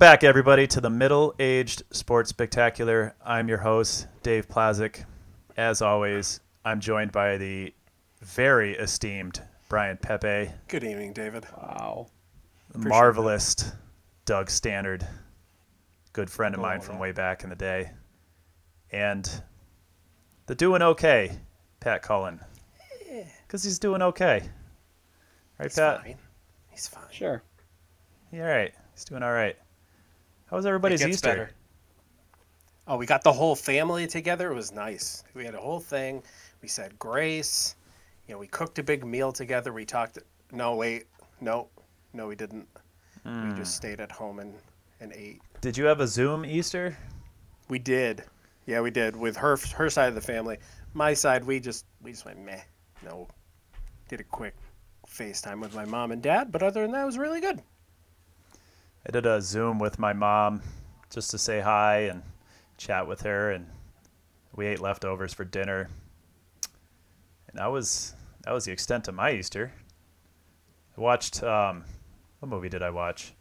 Welcome back, everybody, to the Middle Aged Sports Spectacular. I'm your host, Dave Plazik. As always, I'm joined by the very esteemed Brian Pepe, Good evening, David. Wow. the marvelous Doug Stannard, good friend of mine from way back in the day, and the doing okay, Pat Cullen. Because he's doing okay. Right, He's Pat? fine. He's fine. Sure. Yeah, all right. He's doing all right. How was everybody's Easter? better. Oh, we got the whole family together. It was nice. We had a whole thing. We said grace. You know, we cooked a big meal together. We talked. No, wait. No, no, we didn't. We hmm. just stayed at home and, and ate. Did you have a Zoom Easter? We did. Yeah, we did. With her her side of the family. My side, we just we just went meh. No. Did a quick FaceTime with my mom and dad, but other than that, it was really good. I did a Zoom with my mom just to say hi and chat with her, and we ate leftovers for dinner. And that was that was the extent of my Easter. I watched um, what movie did I watch?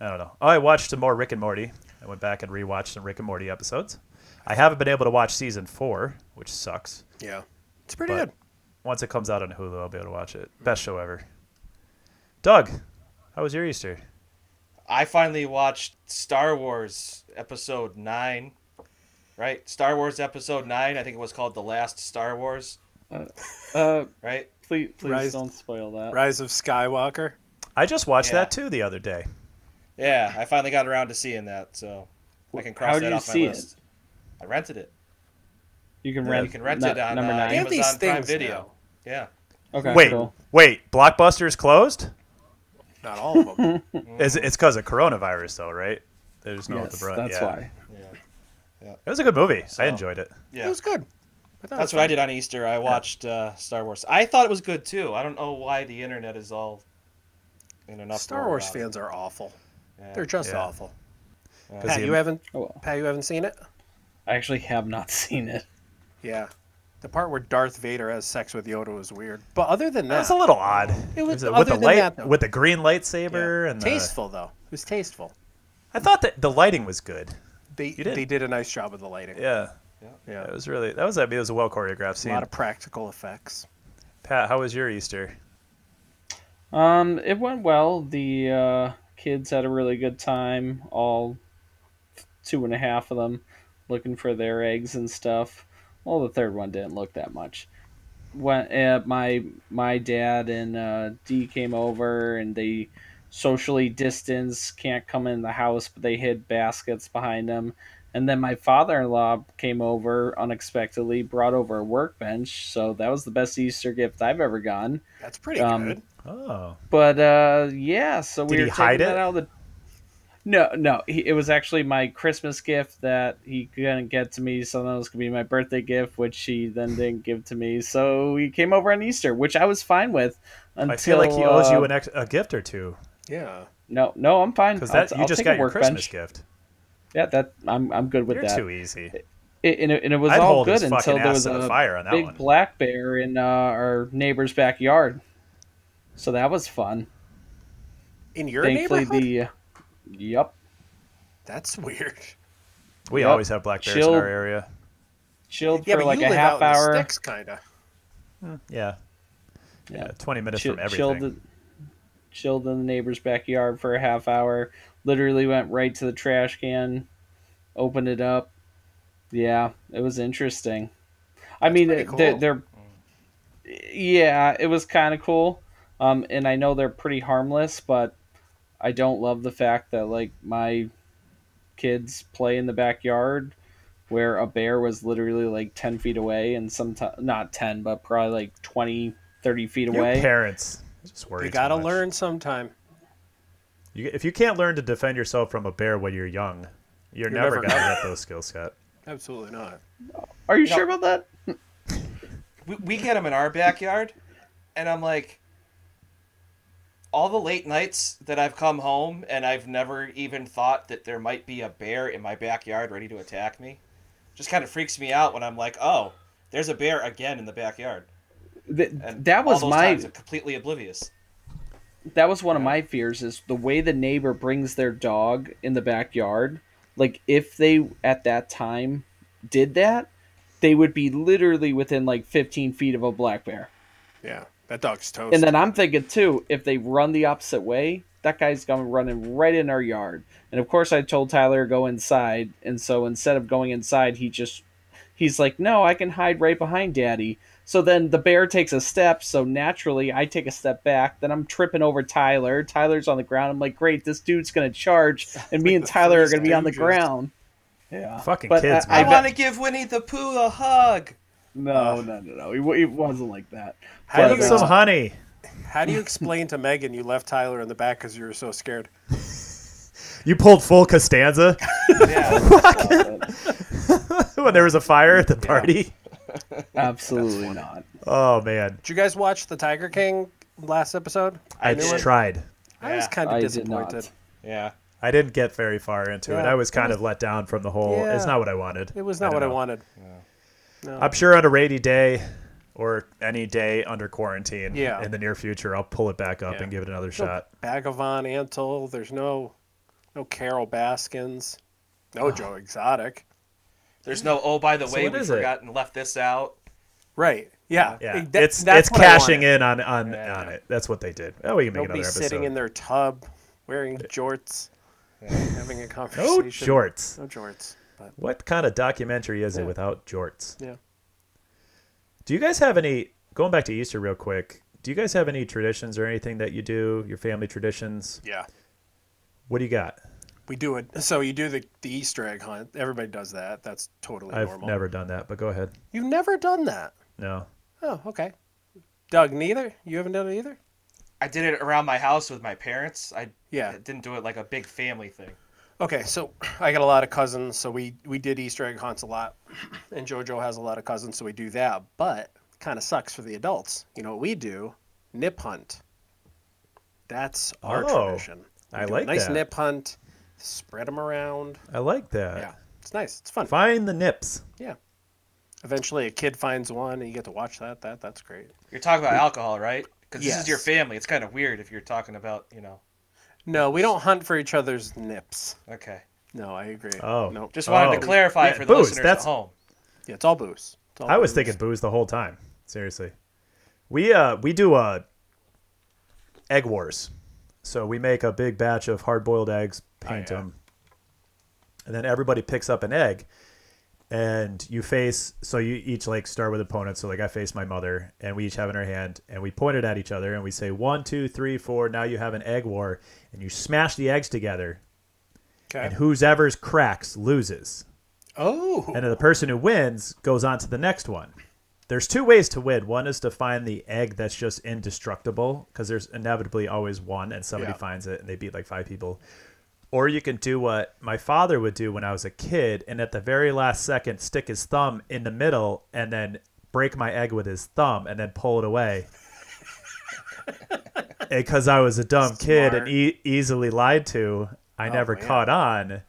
I don't know. Oh, I watched some more Rick and Morty. I went back and rewatched some Rick and Morty episodes. I haven't been able to watch season four, which sucks. Yeah, it's pretty But- good. Once it comes out on Hulu, I'll be able to watch it. Best show ever. Doug, how was your Easter? I finally watched Star Wars Episode 9. Right? Star Wars Episode 9. I think it was called The Last Star Wars. Uh, Right? please, please Rise- don't spoil that. Rise of Skywalker. I just watched Yeah. that too the other day. Yeah, I finally got around to seeing that, so I can cross How that did you off my see it? list. I rented it. You can Yeah, rent. you can rent nu- it on, number uh, nine. They have these Amazon Prime Video. now. Yeah. Okay. wait, Cool. wait, is closed? Not all of them. Is it, it's because of coronavirus though, right? There's no yes, the brunt. that's yeah. why. It was a good movie. So- I enjoyed it. Yeah. It was good. I thought it That's what I did on Easter. I watched uh, Star Wars. I thought it was good too. I don't know why the internet is all in an uproar Star Wars about it. fans are awful. Yeah. They're just Yeah. awful. 'Cause Pat, you haven't. Oh, well. Pat, you haven't seen it. I actually have not seen it. Yeah, the part where Darth Vader has sex with Yoda was weird. But other than that, was a little odd. It was- with the light, that, though. with the green yeah. lightsaber and the, tasteful though. It was tasteful. I thought that the lighting was good. They You did. they did a nice job with the lighting. Yeah, Yeah, it was really that was I mean, it was a well choreographed scene. a lot of practical effects. Pat, how was your Easter? Um, it went well. The uh, kids had a really good time. All two and a half of them looking for their eggs and stuff. Well, the third one didn't look that much. When uh, my my dad and uh, Dee came over and they socially distanced, can't come in the house, but they hid baskets behind them. And then my father-in-law came over unexpectedly, brought over a workbench. So that was the best Easter gift I've ever gotten. That's pretty Um, good. Oh, But uh, yeah, so we Did were he taking hide that it? out of the. No, no, he, it was actually my Christmas gift that he couldn't get to me, so that was gonna be my birthday gift, which he then didn't give to me. So he came over on Easter, which I was fine with. Until, I feel like he owes you uh, an ex- a gift or two Yeah, No, no, I'm fine. because I'll- you I'll just got a your Christmas workbench. gift. Yeah, that I'm I'm good with You're that. too easy. It, and, it, and it was I'd all good until there was to the a fire on that big one. black bear in uh, our neighbor's backyard. So that was fun. in your Thankfully, neighborhood. the uh, yep. That's weird. We Yep. always have black bears in our area. chilled Yeah, for like a half hour. sticks, kind of. Yeah, yeah, Yeah. twenty minutes Chill- from everything. Chilled, chilled in the neighbor's backyard for a half hour. Literally went right to the trash can, opened it up. Yeah, it was interesting. I mean, pretty they're, they're yeah, it was kind of cool. Um, and I know they're pretty harmless, but I don't love the fact that like my kids play in the backyard where a bear was literally like 10 feet away and sometimes not 10 but probably like 20 30 feet Your away parents just worry. You gotta much. learn sometime. You, if you can't learn to defend yourself from a bear when you're young, you're, You're never, never gonna gonna. get those skills set. Absolutely not. are you No. sure about that we, we get them in our backyard, and I'm like, all the late nights that I've come home and I've never even thought that there might be a bear in my backyard ready to attack me, just kind of freaks me out when I'm like, oh, there's a bear again in the backyard. Th- And that was all those my times I'm completely oblivious. that was one of my fears is the way the neighbor brings their dog in the backyard. Like if they at that time did that, they would be literally within like 15 feet of a black bear. Yeah, that dog's toast. And then I'm thinking too, if they run the opposite way, that guy's going running right in our yard. And of course, I told Tyler go inside, and so instead of going inside, he just he's like, "No, I can hide right behind Daddy." So then the bear takes a step, so naturally I take a step back. Then I'm tripping over Tyler. Tyler's on the ground. I'm like, "Great, this dude's gonna charge," and me Like and Tyler are gonna be on the ground. Yeah, Fucking But kids, I- I, man. want to give Winnie the Pooh a hug. No, no, no, no. He, wa- he wasn't like that. How do But, you Some uh, honey. How do you explain to Megan you left Tyler in the back because you were so scared? You pulled full Costanza Yeah. when there was a fire at the party. Absolutely not. Oh man, Did you guys watch the Tiger King last episode? I knew tried. I was kind of disappointed. yeah. I didn't get very far into it. I was kind of let down from the whole. It's not what I wanted. It was not don't what I know. wanted. No. I'm sure on a rainy day or any day under quarantine Yeah. in the near future, I'll pull it back up Yeah. and give it another No shot. Bhagavan Antle. There's no, no Carol Baskins. No ah. Joe Exotic. There's no. Oh, by the So way, we is it? forgot and left this out. Right. Yeah. Yeah, That- it's that's it's cashing in on on, Yeah. on it. That's what they did. Oh, we can make Nobody another episode. sitting in their tub wearing jorts, having a conversation. no conversation. jorts. No jorts. But What kind of documentary is it without jorts? yeah. Do you guys have any? Going back to Easter real quick. Do you guys have any traditions or anything that you do? Your family traditions? Yeah. What do you got? We do it. So you do the, the Easter egg hunt. Everybody does that. That's totally I've normal. never done that, but go ahead. You've never done that. No. Oh, okay. Doug, neither. You haven't done it either. I did it around my house with my parents. I Yeah. didn't do it like a big family thing. Okay, so I got a lot of cousins, so we we did Easter egg hunts a lot, and JoJo has a lot of cousins, so we do that. But kind of sucks for the adults. You know what we do? Nip hunt. That's our Oh, tradition. We I do a like nice that. nip hunt. Spread them around. I like that. Yeah, it's nice. It's fun. Find the nips. Yeah. Eventually, a kid finds one, and you get to watch that. That that's great. You're talking about alcohol, right? Because this is your family. It's kind of weird if you're talking about, you know. No, we don't hunt for each other's nips. Okay. No, I agree. Oh. no, Just wanted Oh. to clarify Yeah, for the booze, listeners that's- at home. yeah, it's all booze. It's all I was booze. thinking booze the whole time. Seriously. We uh we do uh egg wars. So we make a big batch of hard boiled eggs, paint yeah. them, and then everybody picks up an egg, and you face. So you each like start with opponents. So like I face my mother, and we each have in our hand, and we point it at each other, and we say one, two, three, four. Now you have an egg war, and you smash the eggs together, Okay. and whoever's cracks loses. oh. And the person who wins goes on to the next one. There's two ways to win. One is to find the egg that's just indestructible, because there's inevitably always one, and somebody Yeah. finds it and they beat like five people. Or you can do what my father would do when I was a kid, and at the very last second, stick his thumb in the middle and then break my egg with his thumb and then pull it away. Because I was a dumb kid and e- easily lied to, I Oh, never man. caught on.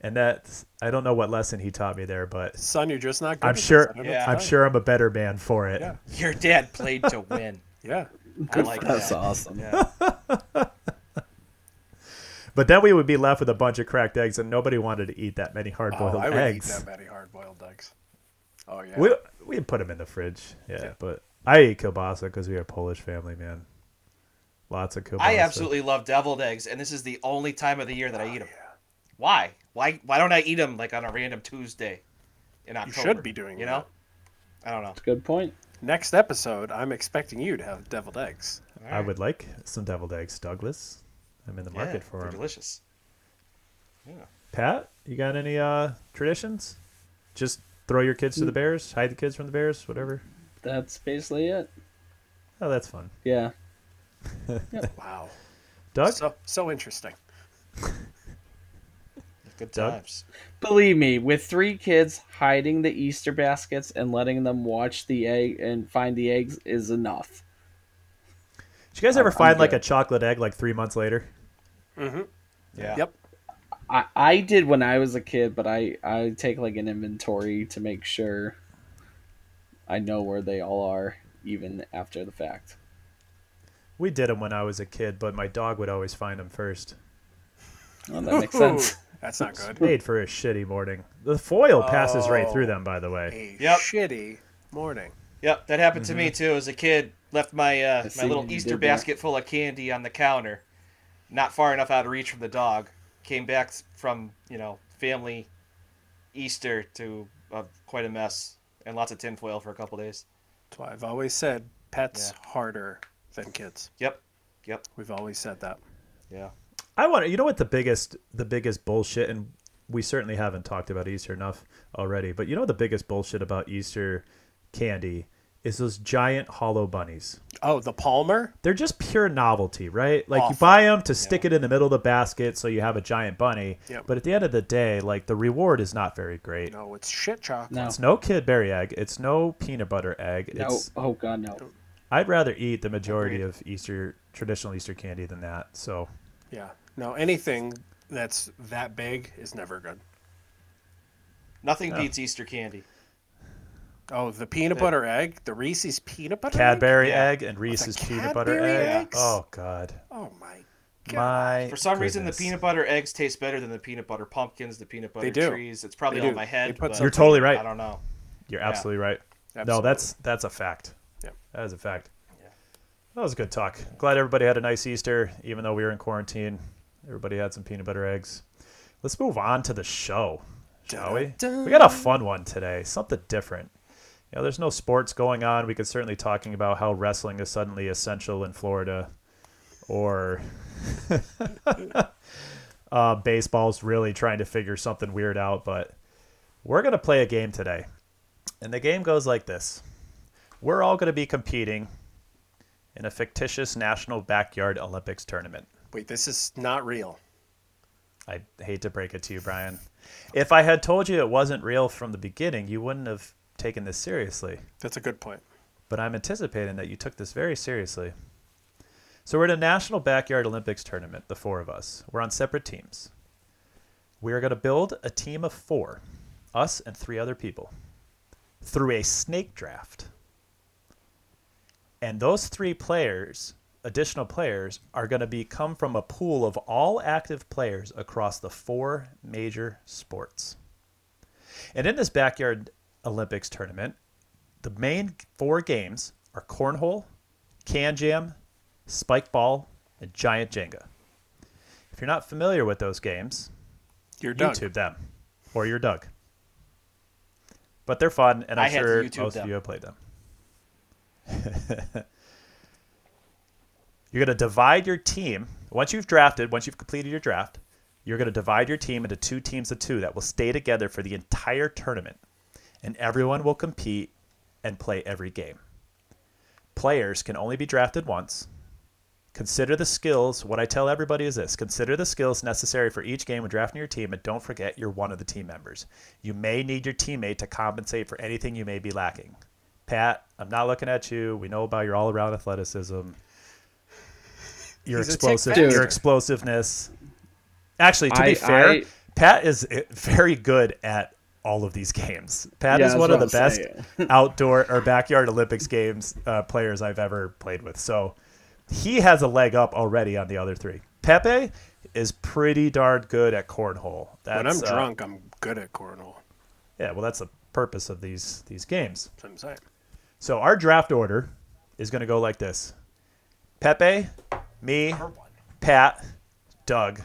And that's, I don't know what lesson he taught me there, but Son, you're just not good. I'm sure. Yeah. I'm sure I'm a better man for it. Yeah. Your dad played to win. Yeah. I like that. That's that. awesome. Yeah. But then we would be left with a bunch of cracked eggs, and nobody wanted to eat that many hard-boiled Oh, I would eggs. eat that many hard-boiled eggs. Oh yeah. We we put them in the fridge. Yeah, Yeah. but I eat kielbasa because we are a Polish family, man. Lots of kielbasa. I absolutely love deviled eggs, and this is the only time of the year that Oh, I eat them. Oh, why? Why? Why don't I eat them like on a random Tuesday in October? you should be doing You that. know? I don't know. Good point. Next episode, I'm expecting you to have deviled eggs. I would like some deviled eggs, Douglas. I'm in the market yeah, for they're them. delicious. Yeah. Pat, you got any uh, traditions? Just throw your kids to Mm. the bears, hide the kids from the bears, whatever. That's basically it. Oh, that's fun. Yeah. Wow. Doug, So so interesting. Good Doug? times. Believe me, with three kids, hiding the Easter baskets and letting them watch the egg and find the eggs is enough. did you guys ever I'm find like a chocolate egg like three months later? Mm-hmm. Yeah. Yep. I, I did when I was a kid, but I, I take like an inventory to make sure I know where they all are, even after the fact. We did them when I was a kid, but my dog would always find them first. Well, that makes sense. That's not good. Made for a shitty morning. The foil passes right through Oh. them, by the way. A Yep. shitty morning. Yep, that happened to me too as a kid. Left my uh, my little Easter did there. basket full of candy on the counter, not far enough out of reach from the dog. Came back from you know family Easter to uh, quite a mess and lots of tinfoil for a couple days. That's why I've always said pets Yeah. harder than kids. Yep, yep, We've always said that. yeah. I want to. You know what the biggest the biggest bullshit, and we certainly haven't talked about Easter enough already. But you know the biggest bullshit about Easter candy is those giant hollow bunnies. Oh, the Palmer? They're just pure novelty, right? Like you buy them to stick it in the middle of the basket so you have a giant bunny. Yep. But at the end of the day, like the reward is not very great. No, it's shit chocolate. No. It's no Cadbury egg. It's no peanut butter egg. No. It's Oh God, no. I'd rather eat the majority Agreed. of Easter traditional Easter candy than that. So Yeah. No, anything that's that big is never good. Nothing Yeah. beats Easter candy. Oh, the peanut Yeah. butter egg, the Reese's peanut butter? Cadbury Yeah. egg and oh, Reese's peanut butter Cadbury egg. eggs? Oh God. Oh my god. My For some reason, the goodness. peanut butter eggs taste better than the peanut butter pumpkins, the peanut butter They do. trees. It's probably They on do. my They head. put but You're totally right. I don't know. You're Yeah. absolutely right. No, Absolutely. that's that's a fact. Yeah. That is a fact. Yeah. That was a good talk. Glad everybody had a nice Easter, even though we were in quarantine. Everybody had some peanut butter eggs. Let's move on to the show, shall we? We got a fun one today. Something different. You know, there's no sports going on. We could certainly talking about how wrestling is suddenly essential in Florida, or uh, baseball's really trying to figure something weird out. But we're gonna play a game today, and the game goes like this: We're all gonna be competing in a fictitious national backyard Olympics tournament. Wait, this is not real. I hate to break it to you, Brian. If I had told you it wasn't real from the beginning, you wouldn't have taken this seriously. That's a good point. But I'm anticipating that you took this very seriously. So we're at a National Backyard Olympics tournament, the four of us. We're on separate teams. We are going to build a team of four, us and three other people, through a snake draft. And those three players, additional players, are going to be come from a pool of all active players across the four major sports. And in this backyard Olympics tournament, the main four games are cornhole, can jam, spike ball, and giant Jenga. If you're not familiar with those games, You're done. YouTube them, or you're Doug. But they're fun, and I'm sure most them. of you have played them. you're going to divide your team. Once you've drafted, once you've completed your draft, you're going to divide your team into two teams of two that will stay together for the entire tournament. And everyone will compete and play every game. Players can only be drafted once. Consider the skills. What I tell everybody is this consider the skills necessary for each game when drafting your team, and don't forget you're one of the team members. You may need your teammate to compensate for anything you may be lacking. Pat, I'm not looking at you. We know about your all around athleticism, your He's explosive, your explosiveness. Actually, to I- be fair, I- Pat is eh, very good at all of these games. Pat Yeah, is one of the I'm best outdoor or backyard Olympics games uh, players I've ever played with. So he has a leg up already on the other three. Pepe is pretty darn good at cornhole. That's, when I'm uh, drunk, I'm good at cornhole. yeah, well, that's the purpose of these these games. That's what I'm saying. So our draft order is going to go like this: Pepe, me, Pat, Doug.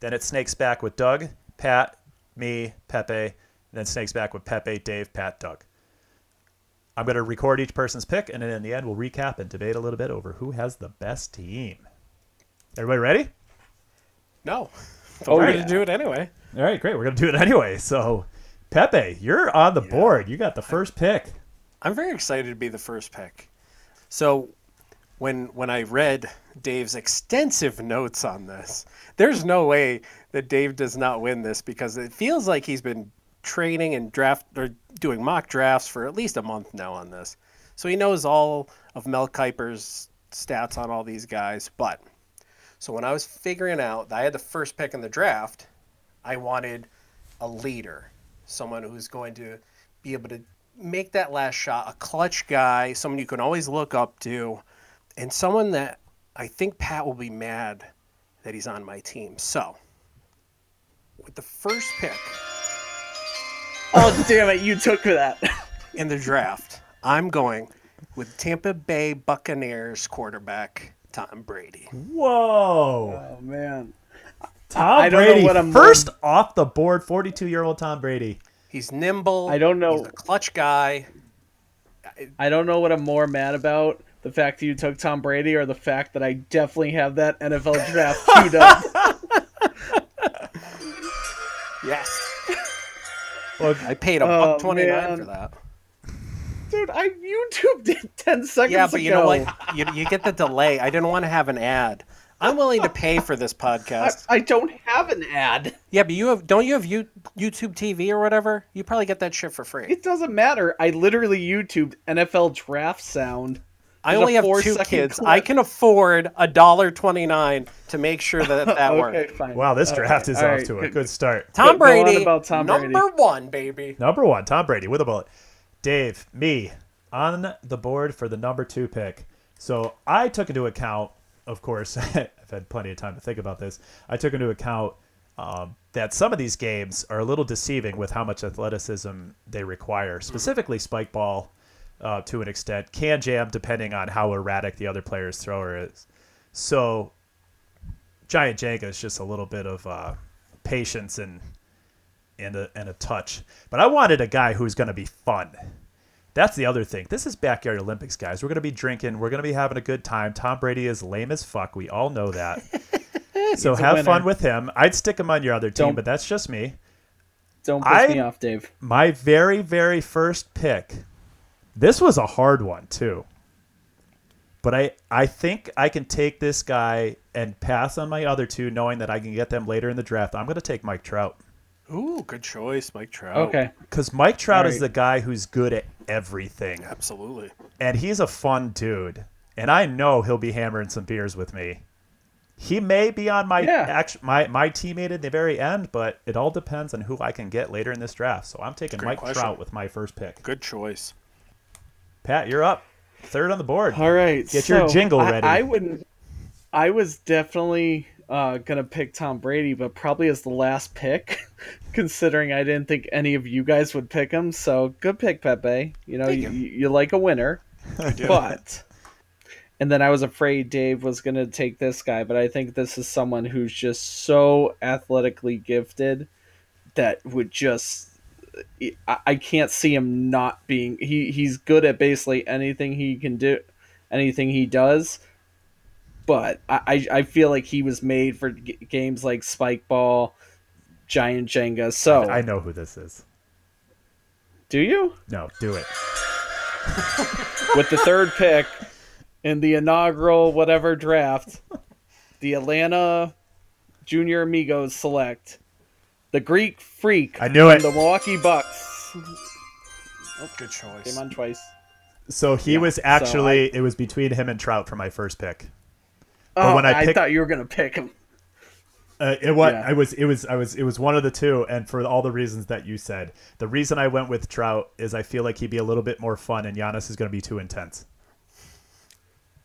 Then it snakes back with Doug, Pat, me, Pepe. And Then snakes back with Pepe, Dave, Pat, Doug. I'm going to record each person's pick, and then in the end, we'll recap and debate a little bit over who has the best team. Everybody ready? No. Oh, we're yeah. going to do it anyway. All right, great. We're going to do it anyway. So, Pepe, you're on the board. You got the first pick. I'm very excited to be the first pick. So, when when I read Dave's extensive notes on this, there's no way that Dave does not win this because it feels like he's been training and draft or doing mock drafts for at least a month now on this. So he knows all of Mel Kiper's stats on all these guys. But so when I was figuring out that I had the first pick in the draft, I wanted a leader, someone who's going to be able to make that last shot, a clutch guy, someone you can always look up to, and someone that I think Pat will be mad that he's on my team. So, with the first pick Oh damn it! You took that. in the draft, I'm going with Tampa Bay Buccaneers quarterback Tom Brady. Whoa. Oh man. Tom I don't know Brady, what I'm first off the board, 42 year old Tom Brady. He's nimble. I don't know. He's a clutch guy. I don't know what I'm more mad about. The fact that you took Tom Brady or the fact that I definitely have that NFL draft queued up. Yes. Well, I paid a Oh, buck twenty nine for that. Dude, I YouTubed it 10 seconds Yeah, but you know what? You, you get the delay. I didn't want to have an ad. I'm willing to pay for this I, podcast. I don't have an ad. Yeah, but you have don't you have you, YouTube TV or whatever? You probably get that shit for free. It doesn't matter. I literally YouTubed NFL draft sound. I only have two kids. clip. I can afford a dollar twenty nine to make sure that that okay, works. fine. wow, this draft Okay, is all off right, to a good- good start. Tom Go- go on Brady, about Tom Brady. number one, baby. Number one, Tom Brady with a bullet. Dave, me on the board for the number two pick. So I took into account, of course, I've had plenty of time to think about this. I took into account um, that some of these games are a little deceiving with how much athleticism they require, specifically spike ball uh, to an extent, can jam depending on how erratic the other player's thrower is. So Giant Jenga is just a little bit of uh, patience and and a, and a touch. But I wanted a guy who's going to be fun. That's the other thing. This is backyard Olympics, guys. We're going to be drinking. We're going to be having a good time. Tom Brady is lame as fuck. We all know that. so have fun with him. I'd stick him on your other team, Don't- but that's just me. Don't piss I- me off, Dave. My very, very first pick. This was a hard one too. But I, I think I can take this guy and pass on my other two, knowing that I can get them later in the draft. I'm going to take Mike Trout. Ooh, good choice, Mike Trout. Okay. Because Mike Trout All is the guy who's good at everything. Absolutely. and he's a fun dude. And I know he'll be hammering some beers with me. He may be on my Yeah. act, my my teammate at the very end, but it all depends on who I can get later in this draft. So I'm taking Great Mike question. Trout with my first pick. Good choice. Pat, you're up, third on the board. All right. Get your jingle ready. I, wouldn't. I was definitely uh, gonna pick Tom Brady, but probably as the last pick, considering I didn't think any of you guys would pick him. So good pick, Pepe. You know, you, you. you like a winner, do. but. And then I was afraid Dave was going to take this guy, but I think this is someone who's just so athletically gifted that would just I, I can't see him not being he he's good at basically anything he can do anything he does but I, I I feel like he was made for g- games like spike ball giant jenga so I know who this is. do you No, do it. with the third pick in the inaugural whatever draft, the Atlanta Junior Amigos select the Greek Freak. I knew from it. The Milwaukee Bucks Oh, Good choice. came on twice. So he Yeah, was so actually it was between him and Trout for my first pick. But Oh, when I I, thought you were gonna pick him. Uh, it was Yeah. I was it was I was it was one of the two, and for all the reasons that you said, the reason I went with Trout is I feel like he'd be a little bit more fun, and Giannis is going to be too intense.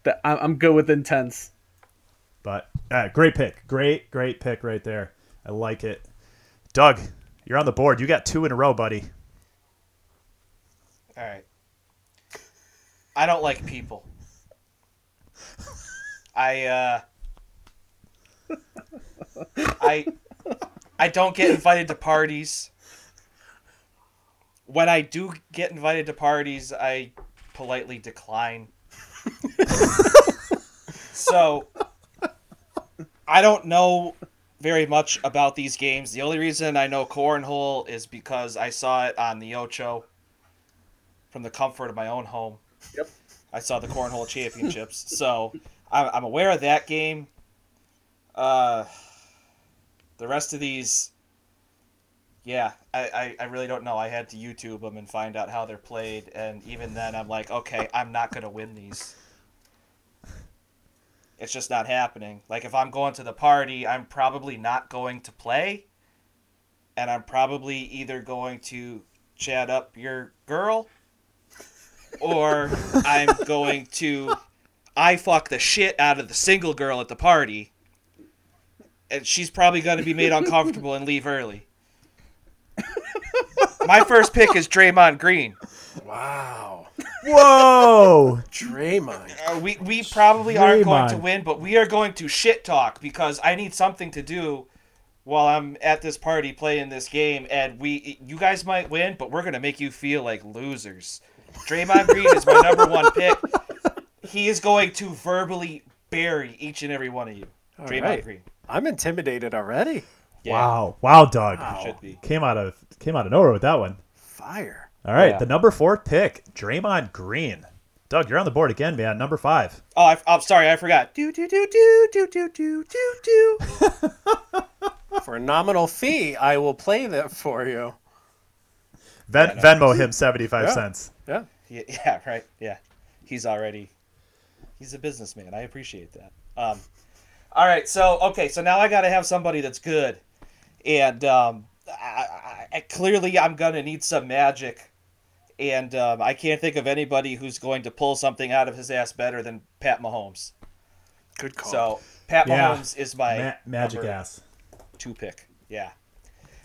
That I- I'm good with intense. But uh, great pick, great great pick right there. I like it. Doug, you're on the board. You got two in a row, buddy. All right. I don't like people. I uh I I don't get invited to parties. When I do get invited to parties, I politely decline. so I don't know very much about these games. The only reason I know cornhole is because I saw it on the Ocho from the comfort of my own home. Yep. I saw the cornhole championships, so I'm, I'm aware of that game. Uh, the rest of these, yeah, I, I, I really don't know. I had to YouTube them and find out how they're played, and even then, I'm like, okay, I'm not gonna win these. It's just not happening. Like if I'm going to the party, I'm probably not going to play, and I'm probably either going to chat up your girl or I'm going to I fuck the shit out of the single girl at the party, and she's probably going to be made uncomfortable and leave early. My first pick is Draymond Green. Wow. Whoa! Draymond. Uh, we we probably aren't going to win, but we are going to shit talk because I need something to do while I'm at this party playing this game, and we you guys might win, but we're gonna make you feel like losers. Draymond Green is my number one pick. He is going to verbally bury each and every one of you. All Draymond right. Green. I'm intimidated already. Yeah, Wow, wow, Doug. Wow. Came out of came out of nowhere with that one. Fire. All right, Yeah. the number four pick, Draymond Green. Doug, you're on the board again, man. Number five. Oh, I, I'm sorry, I forgot. Do do do do do do do do do. For a nominal fee, I will play that for you. Ven- Yeah. Venmo him seventy five Yeah. cents. Yeah. Yeah, yeah, right. Yeah, he's already he's a businessman. I appreciate that. Um, all right, so okay, so now I got to have somebody that's good, and um, I, I, I, clearly I'm gonna need some magic, and um, I can't think of anybody who's going to pull something out of his ass better than Pat Mahomes. Good call. So Pat Yeah. Mahomes is my Ma- magic ass. two pick. Yeah.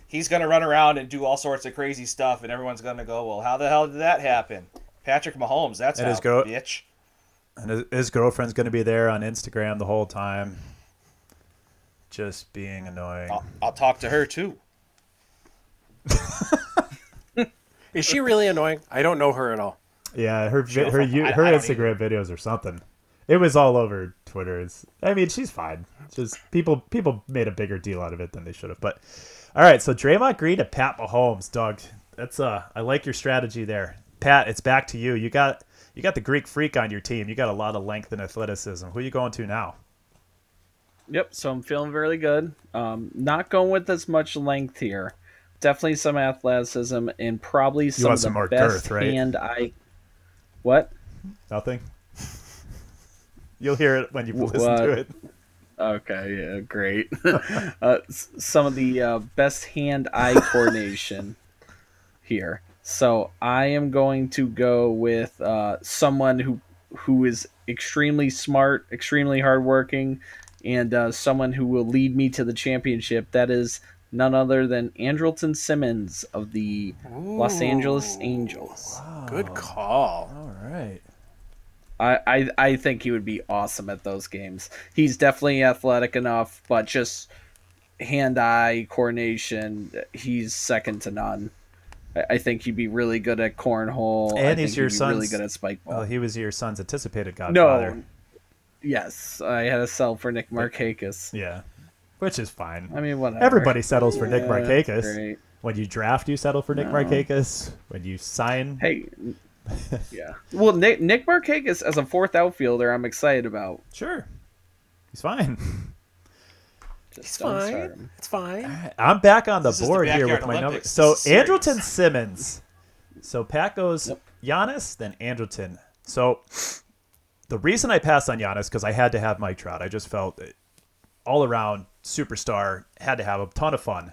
He's going to run around and do all sorts of crazy stuff, and everyone's going to go, well, how the hell did that happen? Patrick Mahomes, that's And how, his go- bitch. And his, his girlfriend's going to be there on Instagram the whole time, just being annoying. I'll, I'll talk to her, too. Is she really annoying? I don't know her at all. Yeah, her vi- She'll her you- her I don't Instagram videos or something. It was all over Twitter. It's, I mean, she's fine. Just people people made a bigger deal out of it than they should have. But all right, so Draymond Green to Pat Mahomes, Doug. That's uh, I like your strategy there, Pat. It's back to you. You got you got the Greek Freak on your team. You got a lot of length and athleticism. Who are you going to now? Yep, so I'm feeling very good. Um, not going with as much length here. Definitely some athleticism and probably some of the some best girth, right? hand eye. What? Nothing. You'll hear it when you listen What? to it. Okay, yeah, great. uh, some of the uh, best hand-eye coordination here. So I am going to go with uh, someone who who is extremely smart, extremely hardworking, and uh, someone who will lead me to the championship. That is none other than Andrelton Simmons of the Los Angeles Angels. Good call. All right. I, I I think he would be awesome at those games. He's definitely athletic enough, but just hand-eye coordination, he's second to none. I, I think he'd be really good at cornhole. I And think he's your he'd be really good at spike ball. Well, he was your son's anticipated godfather. no, yes, I had a sell for Nick Markakis. Yeah, which is fine. I mean, whatever. Everybody settles for Nick Yeah, Markakis. When you draft, you settle for Nick No. Markakis. When you sign, Hey, yeah. Well, Nick Nick Markakis as a fourth outfielder, I'm excited about. sure, he's fine. Just It's don't fine. start him. It's fine. Uh, I'm back on the This is the board here with my number. So This. Andrelton Simmons. So Pat goes Yep. Giannis, then Andrelton. So the reason I passed on Giannis because I had to have Mike Trout. I just felt it- all around superstar, had to have a ton of fun.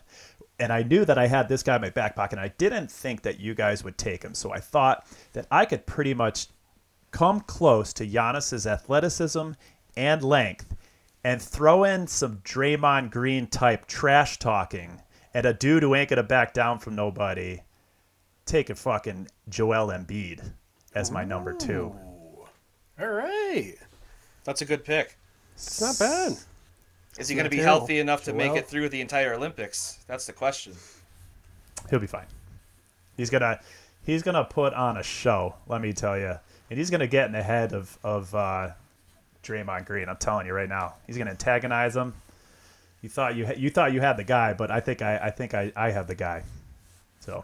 And I knew that I had this guy in my back pocket. And I didn't think that you guys would take him. So I thought that I could pretty much come close to Giannis's athleticism and length and throw in some Draymond Green type trash talking and a dude who ain't gonna back down from nobody. Taking fucking Joel Embiid as my number two. All right. That's a good pick. It's not bad. Is he going to be terrible. healthy enough to make it through the entire Olympics? That's the question. He'll be fine. He's gonna he's gonna put on a show, let me tell you. And he's gonna get in the head of of uh, Draymond Green. I'm telling you right now. He's gonna antagonize him. You thought you ha- you thought you had the guy, but I think I I think I, I have the guy. So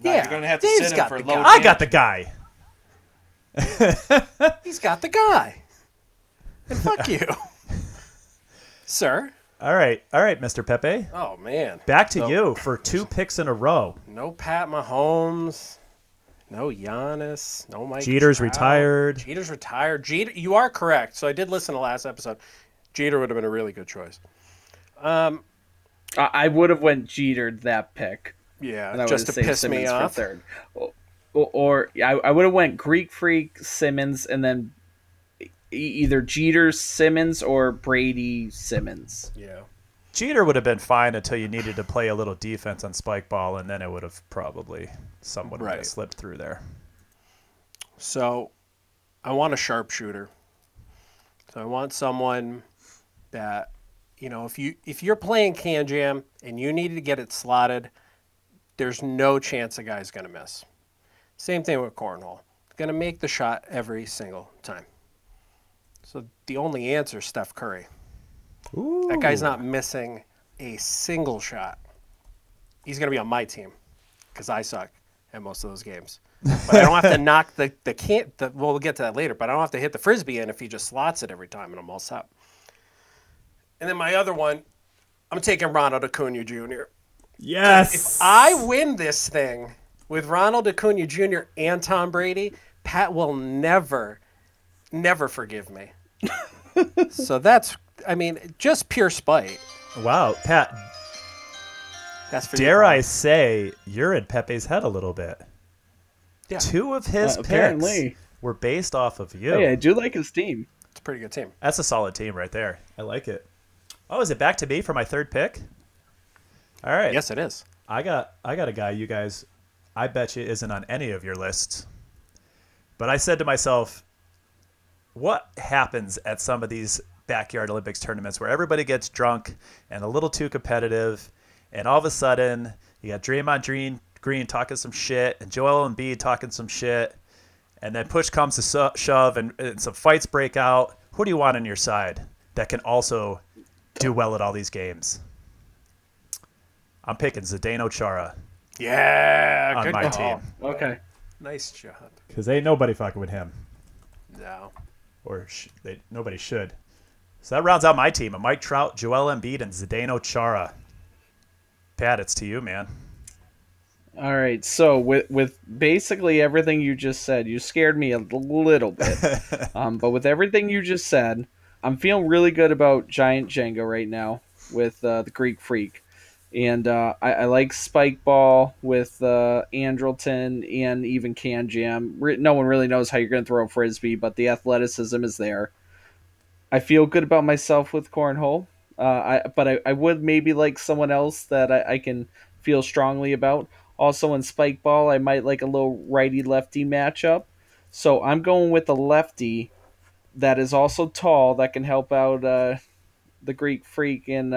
Yeah, you're going to have to Dave's sit him for the low. guy. I got the guy. He's got the guy. And fuck you. Sir. All right, all right, Mr. Pepe. Oh man. Back to So- you for two picks in a row. No Pat Mahomes. No Giannis. No Mike. Jeter's Trout. retired. Jeter's retired. Jeter, you are correct. So I did listen to last episode. Jeter would have been a really good choice. Um, I, I would have went Jeter that pick. yeah, just to piss Simmons me for off. third. Or, or, or I, I would have went Greek Freak Simmons and then either Jeter Simmons or Brady Simmons. Yeah. Jeter would have been fine until you needed to play a little defense on spike ball, and then it would have probably someone would have Right. slipped through there. So I want a sharpshooter. So I want someone that you know, if you if you're playing can jam and you need to get it slotted, there's no chance a guy's gonna miss. Same thing with cornhole. Gonna make the shot every single time. So the only answer is Steph Curry. Ooh. That guy's not missing a single shot. He's going to be on my team because I suck at most of those games. But I don't have to knock the the can't. The, well, we'll get to that later. But I don't have to hit the frisbee in if he just slots it every time, and I'm all set. And then my other one, I'm taking Ronald Acuna Jr. Yes. If I win this thing with Ronald Acuna Jr. and Tom Brady, Pat will never, never forgive me. So that's, I mean, just pure spite. wow, Pat, That's for you, dare I say you're in Pepe's head a little bit. Yeah. Two of his Uh, picks apparently. were based off of you. Hey, I do like his team. It's a pretty good team. That's a solid team right there. I like it. Oh, is it back to me for my third pick? All right. Yes, it is. I got I got a guy you guys I bet you isn't on any of your lists. But I said to myself, what happens at some of these backyard Olympics tournaments where everybody gets drunk and a little too competitive and all of a sudden you got Draymond Green Green talking some shit and Joel Embiid talking some shit and then push comes to so- shove and, and some fights break out. Who do you want on your side that can also do well at all these games? I'm picking Zdeno Chara Yeah, on good my call. team Okay. Nice job. because ain't nobody fucking with him, No. Or sh- they, nobody should. So that rounds out my team: Mike Trout, Joel Embiid, and Zdeno Chara. Pat, it's to you, man. All right. So with with basically everything you just said, you scared me a little bit. um, but with everything you just said, I'm feeling really good about Giant Jenga right now with uh, the Greek Freak, and uh, I, I like Spike Ball with uh, Andrelton and even Can Jam. No one really knows how you're going to throw a frisbee, but the athleticism is there. I feel good about myself with cornhole. Uh, I, but I, I would maybe like someone else that I, I can feel strongly about. Also in spike ball, I might like a little righty lefty matchup. So I'm going with a lefty that is also tall that can help out uh, the Greek Freak and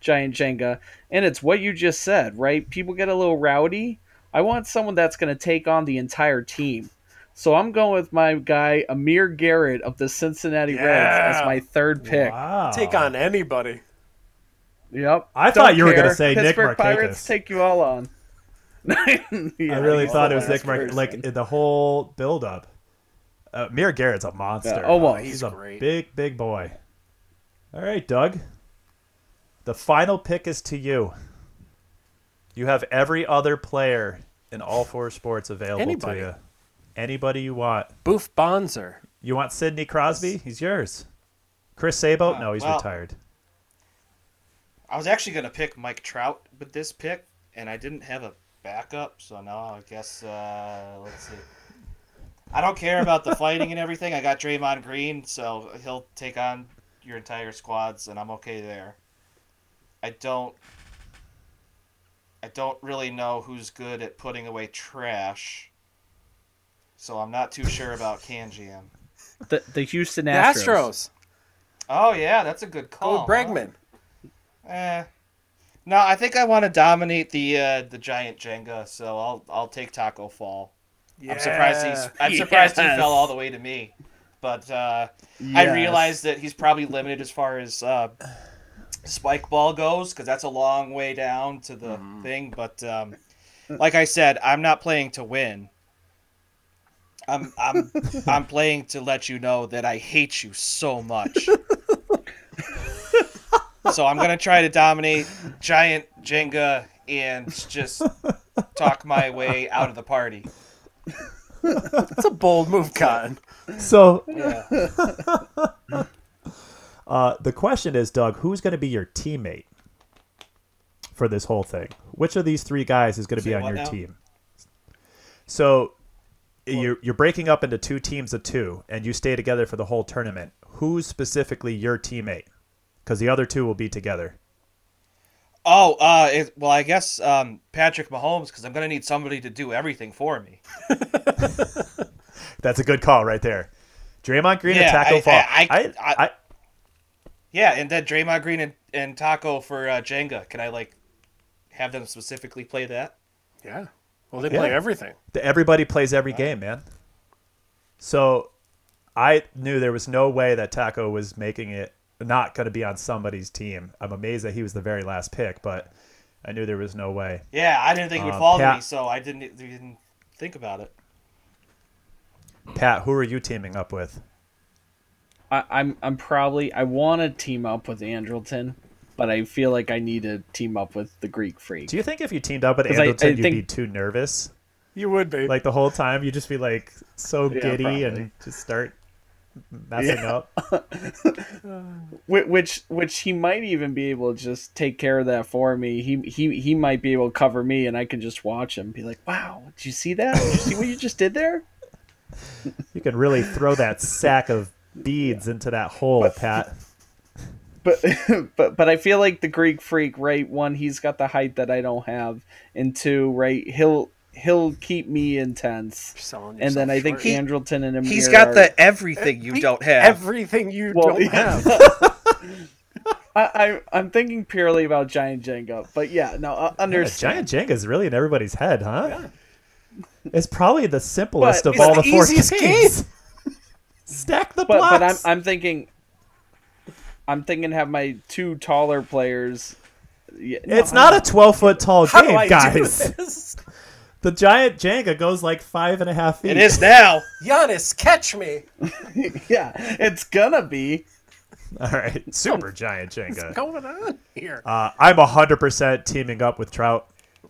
Giant Jenga. And it's what you just said, right? People get a little rowdy. I want someone that's going to take on the entire team. So I'm going with my guy Amir Garrett of the Cincinnati Reds as my third pick. Wow. Take on anybody. Yep. I thought you were gonna care. say Nick Pittsburgh Pirates take you all on. I really thought it was Nick Mark Mark. Like the whole build up. Uh, Mir Garrett's a monster. Yeah, oh, well, he's, he's a great. big, big boy. All right, Doug. The final pick is to you. You have every other player in all four sports available Anybody. to you. Anybody you want. Boof Bonser. You want Sidney Crosby? He's yours. Chris Sabo? Uh, no, he's well- retired. I was actually gonna pick Mike Trout with this pick, and I didn't have a backup, so now I guess uh, let's see. I don't care about the fighting and everything. I got Draymond Green, so he'll take on your entire squads, and I'm okay there. I don't. I don't really know who's good at putting away trash, so I'm not too sure about Can Jam. The, the Houston The Astros. Astros. Oh yeah, that's a good call. Go huh? Bregman. Eh. No, I think I want to dominate the uh, the giant Jenga, so I'll I'll take Taco Fall. I'm surprised he's I'm surprised he fell all the way to me, but uh, I Yes. realized that he's probably limited as far as uh, spike ball goes because that's a long way down to the thing. But um, like I said, I'm not playing to win. I'm I'm I'm playing to let you know that I hate you so much. so I'm gonna try to dominate giant Jenga and just talk my way out of the party. That's a bold move, Cotton. So Yeah. uh, the question is, Doug, who's going to be your teammate for this whole thing? Which of these three guys is going to be on your now? team? So you're you're breaking up into two teams of two, and you stay together for the whole tournament. Who's specifically your teammate? Because the other two will be together. Oh, uh, it, well, I guess um, Patrick Mahomes because I'm gonna need somebody to do everything for me. That's a good call right there. Draymond Green Yeah, and Taco I- Fall. I, I- I, Yeah, and then Draymond Green and, and Taco for uh, Jenga. Can I like have them specifically play that? Yeah. Well, they Yeah. play everything. everybody plays every game, man. So I knew there was no way that Taco was making it not going to be on somebody's team. I'm amazed that he was the very last pick, but I knew there was no way. Yeah, I didn't think it would Uh, fall to me, so I didn't even think about it. Pat, who are you teaming up with? I, I'm I'm probably I want to team up with Andrelton, but I feel like I need to team up with the Greek Freak. Do you think if you teamed up with 'Cause I- I Andrelton, you'd be too nervous? You would be. Like the whole time, you'd just be like so Yeah, giddy probably. and just start messing Yeah. up. Which which he might even be able to just take care of that for me. He he he might be able to cover me, and I can just watch him. Be like, "Wow, did you see that? Did you see what you just did there?" You can really throw that sack of beads into that hole, Pat. But but but I feel like the Greek Freak, right? One, he's got the height that I don't have, and two, right? He'll he'll keep me intense. And then I think short. Andrelton and Amir. He's got are- the everything you don't have. Everything you Well, don't yeah. have. I, I I'm thinking purely about Giant Jenga, but yeah, no, uh, Yeah, understand. Giant Jenga is really in everybody's head, huh? It's probably the simplest But of all the the four easiest games. Stack the but blocks. but I'm I'm thinking, I'm thinking have my two taller players. Yeah, no, it's I'm not a 12 foot tall How do game, I do guys. this? The giant Jenga goes like five and a half feet. It is now. Giannis, catch me. Yeah, it's gonna be. All right, super giant Jenga. What's going on here? Uh, I'm 100% teaming up with Trout.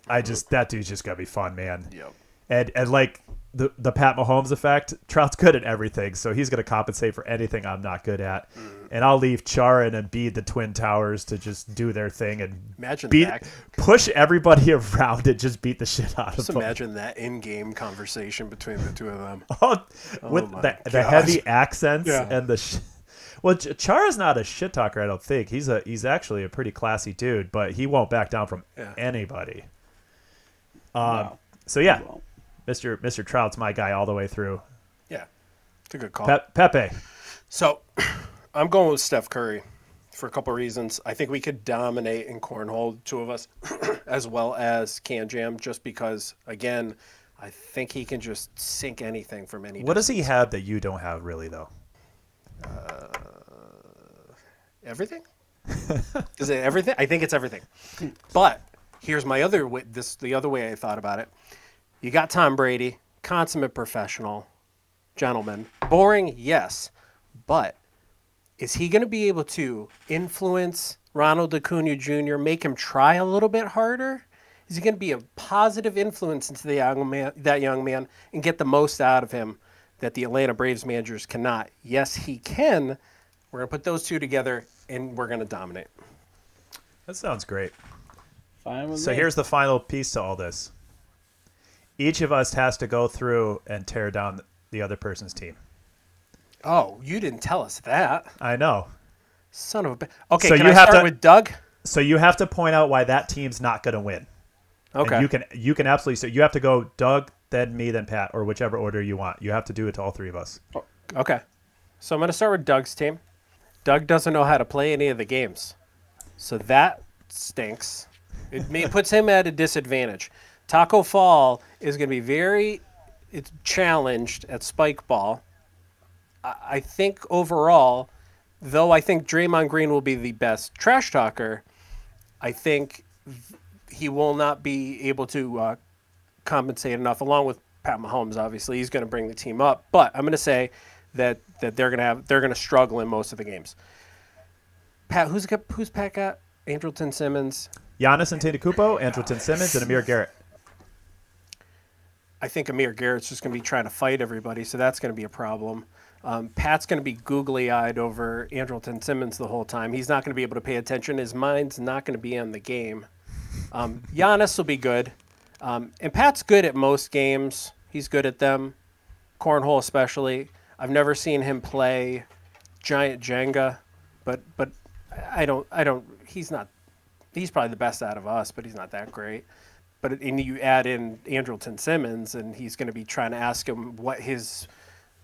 I just that dude's just gonna be fun, man. Yep. And and like the the Pat Mahomes effect, Trout's good at everything, so he's gonna compensate for anything I'm not good at. And I'll leave Chara and Embiid the Twin Towers to just do their thing and Imagine beat that. push everybody around and just beat the shit out Just of them. imagine that in-game conversation between the two of them. Oh, with my the, the heavy accents Yeah. and the sh- well, Ch- Chara's not a shit talker. I don't think he's a he's actually a pretty classy dude, but he won't back down from Yeah. anybody. Um, No. so yeah, Mister Mister Trout's my guy all the way through. Yeah, it's a good call. Pe- Pepe, So, I'm going with Steph Curry for a couple reasons. I think we could dominate in cornhole, two of us, as well as KanJam, just because, again, I think he can just sink anything from any. what does he have that you don't have really though? Uh, everything? Is it everything? I think it's everything. But here's my other way. This the other way I thought about it. You got Tom Brady, consummate professional, gentleman. Boring, yes, but is he going to be able to influence Ronald Acuna Jr., make him try a little bit harder? Is he going to be a positive influence into the young man, that young man, and get the most out of him that the Atlanta Braves managers cannot? Yes, he can. We're going to put those two together, and we're going to dominate. That sounds great. fine with So me. here's the final piece to all this. Each of us has to go through and tear down the other person's team. Oh, you didn't tell us that, I know. son of a. bi- Okay, So can you I have start to- with Doug? So you have to point out why that team's not going to win. And Okay. you can you can absolutely so you have to go Doug, then me, then Pat, or whichever order you want. You have to do it to all three of us. Oh, okay. So I'm going to start with Doug's team. Doug doesn't know how to play any of the games. So that stinks. It, may, it puts him at a disadvantage. Taco Fall is going to be very it's challenged at spike ball. I, think overall, though I think Draymond Green will be the best trash talker, I think he will not be able to uh, compensate enough, along with Pat Mahomes. Obviously, he's going to bring the team up. But I'm going to say that that they're going to have they're going to struggle in most of the games. Pat, who's who's Pat got? Andrelton Simmons. Giannis Antetokounmpo, Andrelton Simmons, and Amir Garrett. I think Amir Garrett's just going to be trying to fight everybody, so that's going to be a problem. Um, Pat's going to be googly eyed over Andrelton Simmons the whole time. He's not going to be able to pay attention. His mind's not going to be on the game. Um, Giannis will be good. Um, and Pat's good at most games, he's good at them. cornhole especially. I've never seen him play giant Jenga, but but I don't I don't he's not he's probably the best out of us, but he's not that great. But and you add in Andrelton Simmons, and he's going to be trying to ask him what his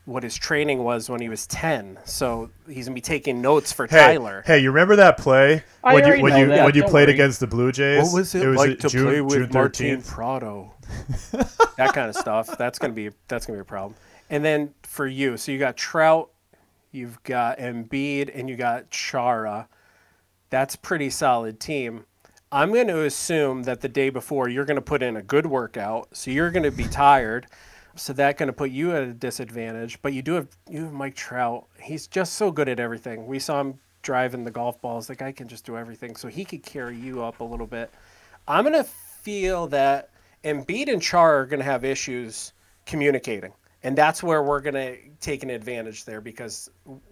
what his training was when he was ten. So he's gonna be taking notes for Hey, Tyler. hey, you remember that play I when you already when know you that, when you don't played worry. against the Blue Jays? What was it, was like it to June, play with June Martin 13th? Prado? that kind of stuff. That's gonna be that's gonna be a problem. And then for you, so you got Trout, you've got Embiid, and you got Chara. That's pretty solid team. I'm going to assume that the day before you're going to put in a good workout, so you're going to be tired. So that's going to put you at a disadvantage. But you do have you have Mike Trout. He's just so good at everything. We saw him driving the golf balls. The guy can just do everything. So he could carry you up a little bit. I'm going to feel that Embiid and Char are going to have issues communicating. And that's where we're going to take an advantage there because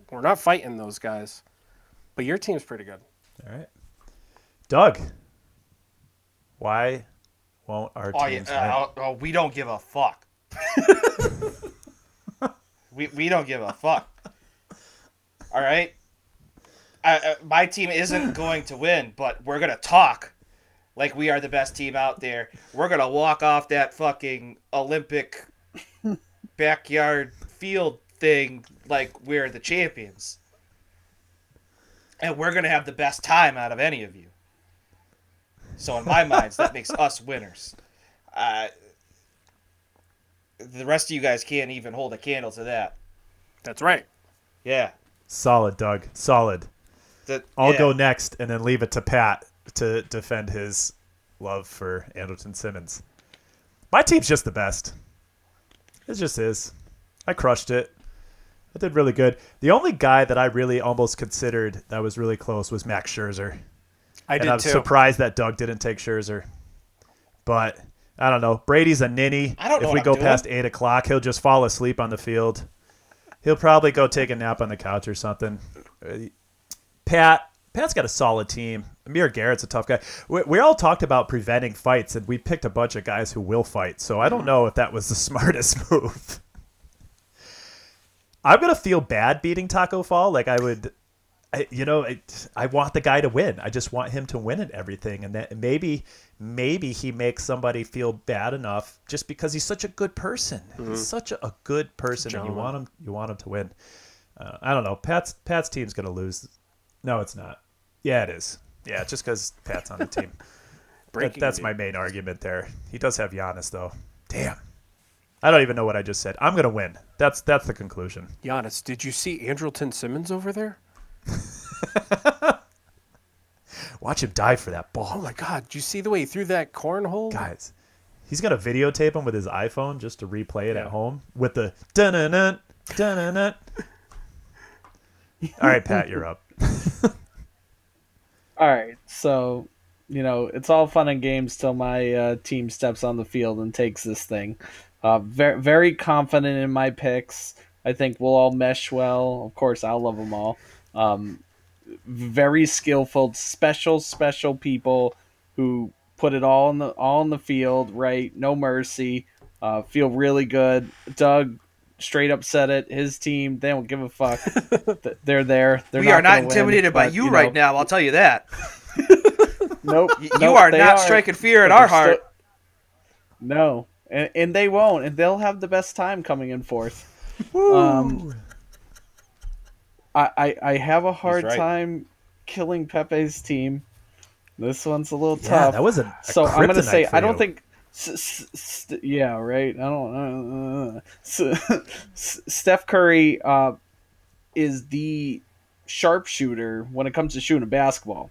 we're not fighting those guys. But your team's pretty good. All right. Doug, why won't our Oh, yeah, teams uh, win? oh, oh, we don't give a fuck. we, we don't give a fuck. All right. I, uh, my team isn't going to win, but we're gonna talk like we are the best team out there. We're gonna walk off that fucking Olympic backyard field thing like we're the champions, and we're gonna have the best time out of any of you. So in my mind, that makes us winners. Uh, the rest of you guys can't even hold a candle to that. That's right. Yeah. Solid, Doug. Solid. The, I'll yeah. go next and then leave it to Pat to defend his love for Andrelton Simmons. My team's just the best. It just is. I crushed it. I did really good. The only guy that I really almost considered that was really close was Max Scherzer. I and did I'm too. surprised that Doug didn't take Scherzer. But I don't know. Brady's a ninny. I don't know if we go doing. past eight o'clock, he'll just fall asleep on the field. He'll probably go take a nap on the couch or something. Uh, Pat, Pat's got a solid team. Amir Garrett's a tough guy. We, we all talked about preventing fights, and we picked a bunch of guys who will fight. So I don't know if that was the smartest move. I'm gonna feel bad beating Taco Fall. Like I would, I, you know, I, I want the guy to win. I just want him to win at everything, and that maybe, maybe he makes somebody feel bad enough just because he's such a good person. He's such a, a good person, and you want him, you want him to win. Uh, I don't know. Pat's Pat's team's gonna lose. No, it's not. Yeah, it is. Yeah, just because Pat's on the team. That, that's my main argument there. He does have Giannis though. Damn. I don't even know what I just said. I'm gonna win. That's that's the conclusion. Giannis, did you see Andrelton Simmons over there? Watch him dive for that ball. Oh my God! Did you see the way he threw that cornhole? guys. He's gonna videotape him with his iPhone just to replay it Yeah. at home with the dun dun dun dun dun. All right, Pat, you're up. All right, so you know it's all fun and games till my uh, team steps on the field and takes this thing. Uh, very very confident in my picks. I think we'll all mesh well. Of course, I'll love them all. Um, very skillful, special, special people who put it all in the all in the field. Right, no mercy. Uh, feel really good. Doug straight up said it. His team, they don't give a fuck. They're there. They're we are not gonna win, intimidated by but, you, know, right now. I'll tell you that. Nope. You, nope, are not striking fear in our heart. still- no, and, and they won't, and they'll have the best time coming in fourth. Um, I, I I have a hard right. time killing Pepe's team. This one's a little Yeah, tough. that was a, a so I'm gonna say I don't you. think. S- s- st- yeah, right. I don't. Uh, S- S- Steph Curry uh, is the sharpshooter when it comes to shooting a basketball.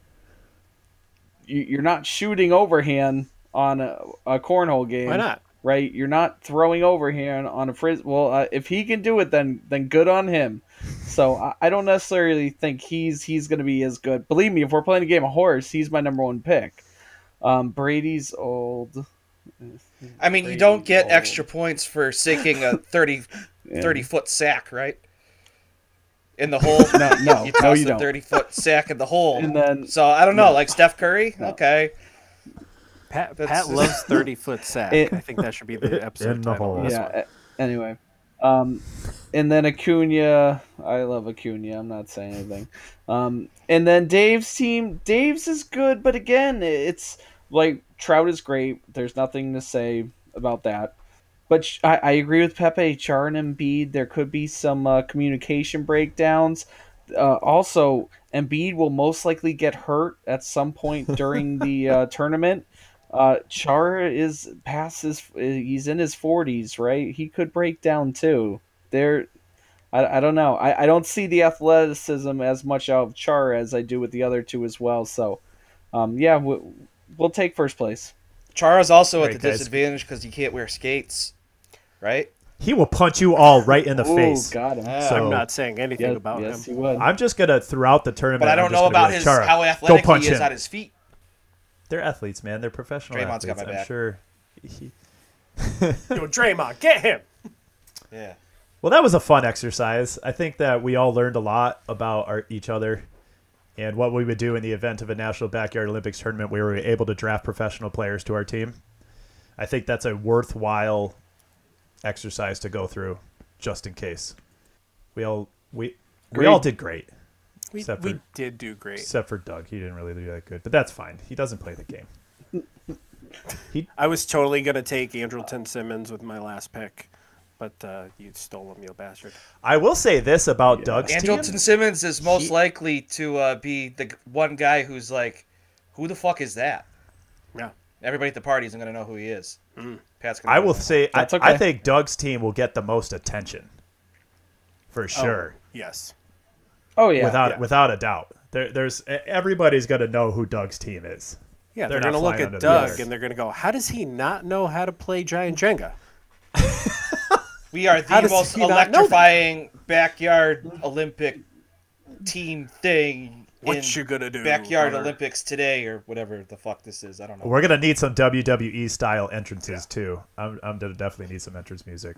You, you're not shooting overhand on a, a cornhole game. Why not? Right? You're not throwing overhand on a frizz. Well, uh, if he can do it, then then good on him. So I, I don't necessarily think he's he's going to be as good. Believe me, if we're playing a game of horse, he's my number one pick. Um, Brady's old. I mean, you don't get old. extra points for sinking a 30, Yeah. 30 foot sack, right? In the hole. No, no, you no, toss you the don't. 30 foot sack in the hole. And then so I don't know, No. like Steph Curry? No. Okay. Pat, Pat loves 30 foot sack. It- I think that should be the episode In the title. hole. yeah. one. Anyway, Um, and then Acuna, I love Acuna. I'm not saying anything. Um, and then Dave's team, Dave's is good, but again, it's like Trout is great. There's nothing to say about that. But I, I agree with Pepe, Char and Embiid. There could be some uh, communication breakdowns. Uh, also, Embiid will most likely get hurt at some point during the uh, tournament. Uh, Char is past his, he's in his 40s, right? He could break down too. There, I, I don't know. I, I don't see the athleticism as much out of Char as I do with the other two as well. So, um, yeah, we, we'll take first place. Chara's also at the guys. disadvantage because he can't wear skates, right? He will punch you all right in the Ooh, face. got him. So- I'm not saying anything Yeah, about yes, him. he would. I'm just gonna throughout the tournament. But I don't know about like, his Chara, how athletic he is him. on his feet. They're athletes, man. They're professional Draymond's athletes. got my I'm back. sure. He- Yo, Draymond, get him. Yeah. Well, that was a fun exercise. I think that we all learned a lot about our, each other and what we would do in the event of a National Backyard Olympics tournament where we were able to draft professional players to our team. I think that's a worthwhile exercise to go through just in case. We all we we all did great We, Except we for- did do great. except for Doug. He didn't really do that good, but that's fine. He doesn't play the game. He, I was totally gonna take Andrelton Simmons with my last pick, but uh, you stole him, you bastard. I will say this about Doug's team. Andrelton Simmons is most He- likely to uh, be the one guy who's like, who the fuck is that? Yeah. Everybody at the party isn't gonna know who he is. Pat's gonna I will him. say I, That's I think Doug's team will get the most attention. For sure. Yes. Oh yeah. without yeah. without a doubt. There, there's everybody's going to know who Doug's team is. Yeah, They're they're, gonna look at under the Doug and they're gonna go, "How does he not know how to play giant Jenga?" we are the most he not know that? electrifying backyard Olympic team thing What in you gonna do? backyard Hunter? Olympics today or whatever the fuck this is. I don't know. We're going to need some WWE style entrances too. I'm, I'm going to definitely need some entrance music.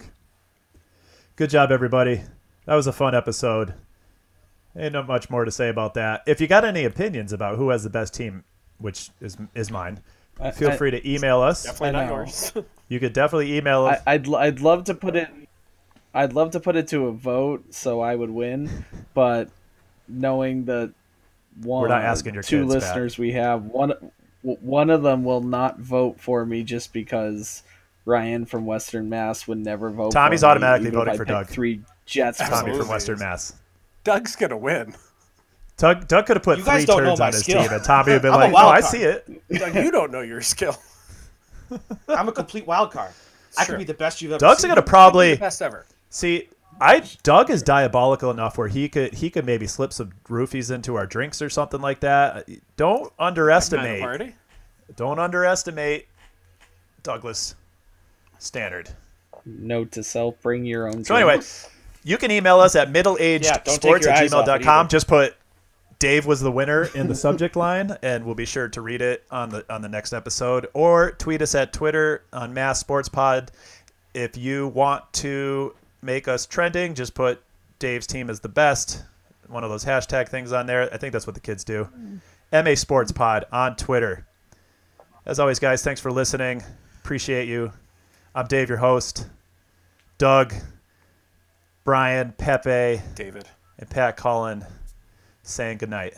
Good job, everybody. That was a fun episode. Ain't not much more to say about that. If you got any opinions about who has the best team, which is is mine, I- feel I- free to email us. Definitely not yours. You could definitely email us. I, I'd l- I'd love to put it. I'd love to put it to a vote so I would win, but knowing that one, We're not asking your two kids, Pat. listeners we have one, one of them will not vote for me just because Ryan from Western Mass would never vote. Tommy's for me, automatically even voting for Doug. Three Jets. Tommy from Western Mass. Doug's gonna win. Doug, Doug could have put You three guys don't know turds my on his skill. team, and Tommy would have been like, "Oh, wild I see it." Doug, you don't know your skill. I'm a complete wild card. I Sure. could be the best you've ever Doug's seen. gonna probably Best ever. see. I Doug is diabolical enough where he could he could maybe slip some roofies into our drinks or something like that. Don't underestimate. party. Don't underestimate Douglas Standard. Note to self: bring your own. So anyway, you can email us at middleagedsports Yeah, don't take your at eyes off it gmail.com. Just put Dave was the winner in the subject line, and we'll be sure to read it on the on the next episode. Or tweet us at Twitter on Mass Sports Pod. If you want to make us trending, just put Dave's team is the best. One of those hashtag things on there. I think that's what the kids do. MA Sports Pod on Twitter. As always, guys, thanks for listening. Appreciate you. I'm Dave, your host. Doug, Brian, Pepe, David. and Pat Cullen saying goodnight.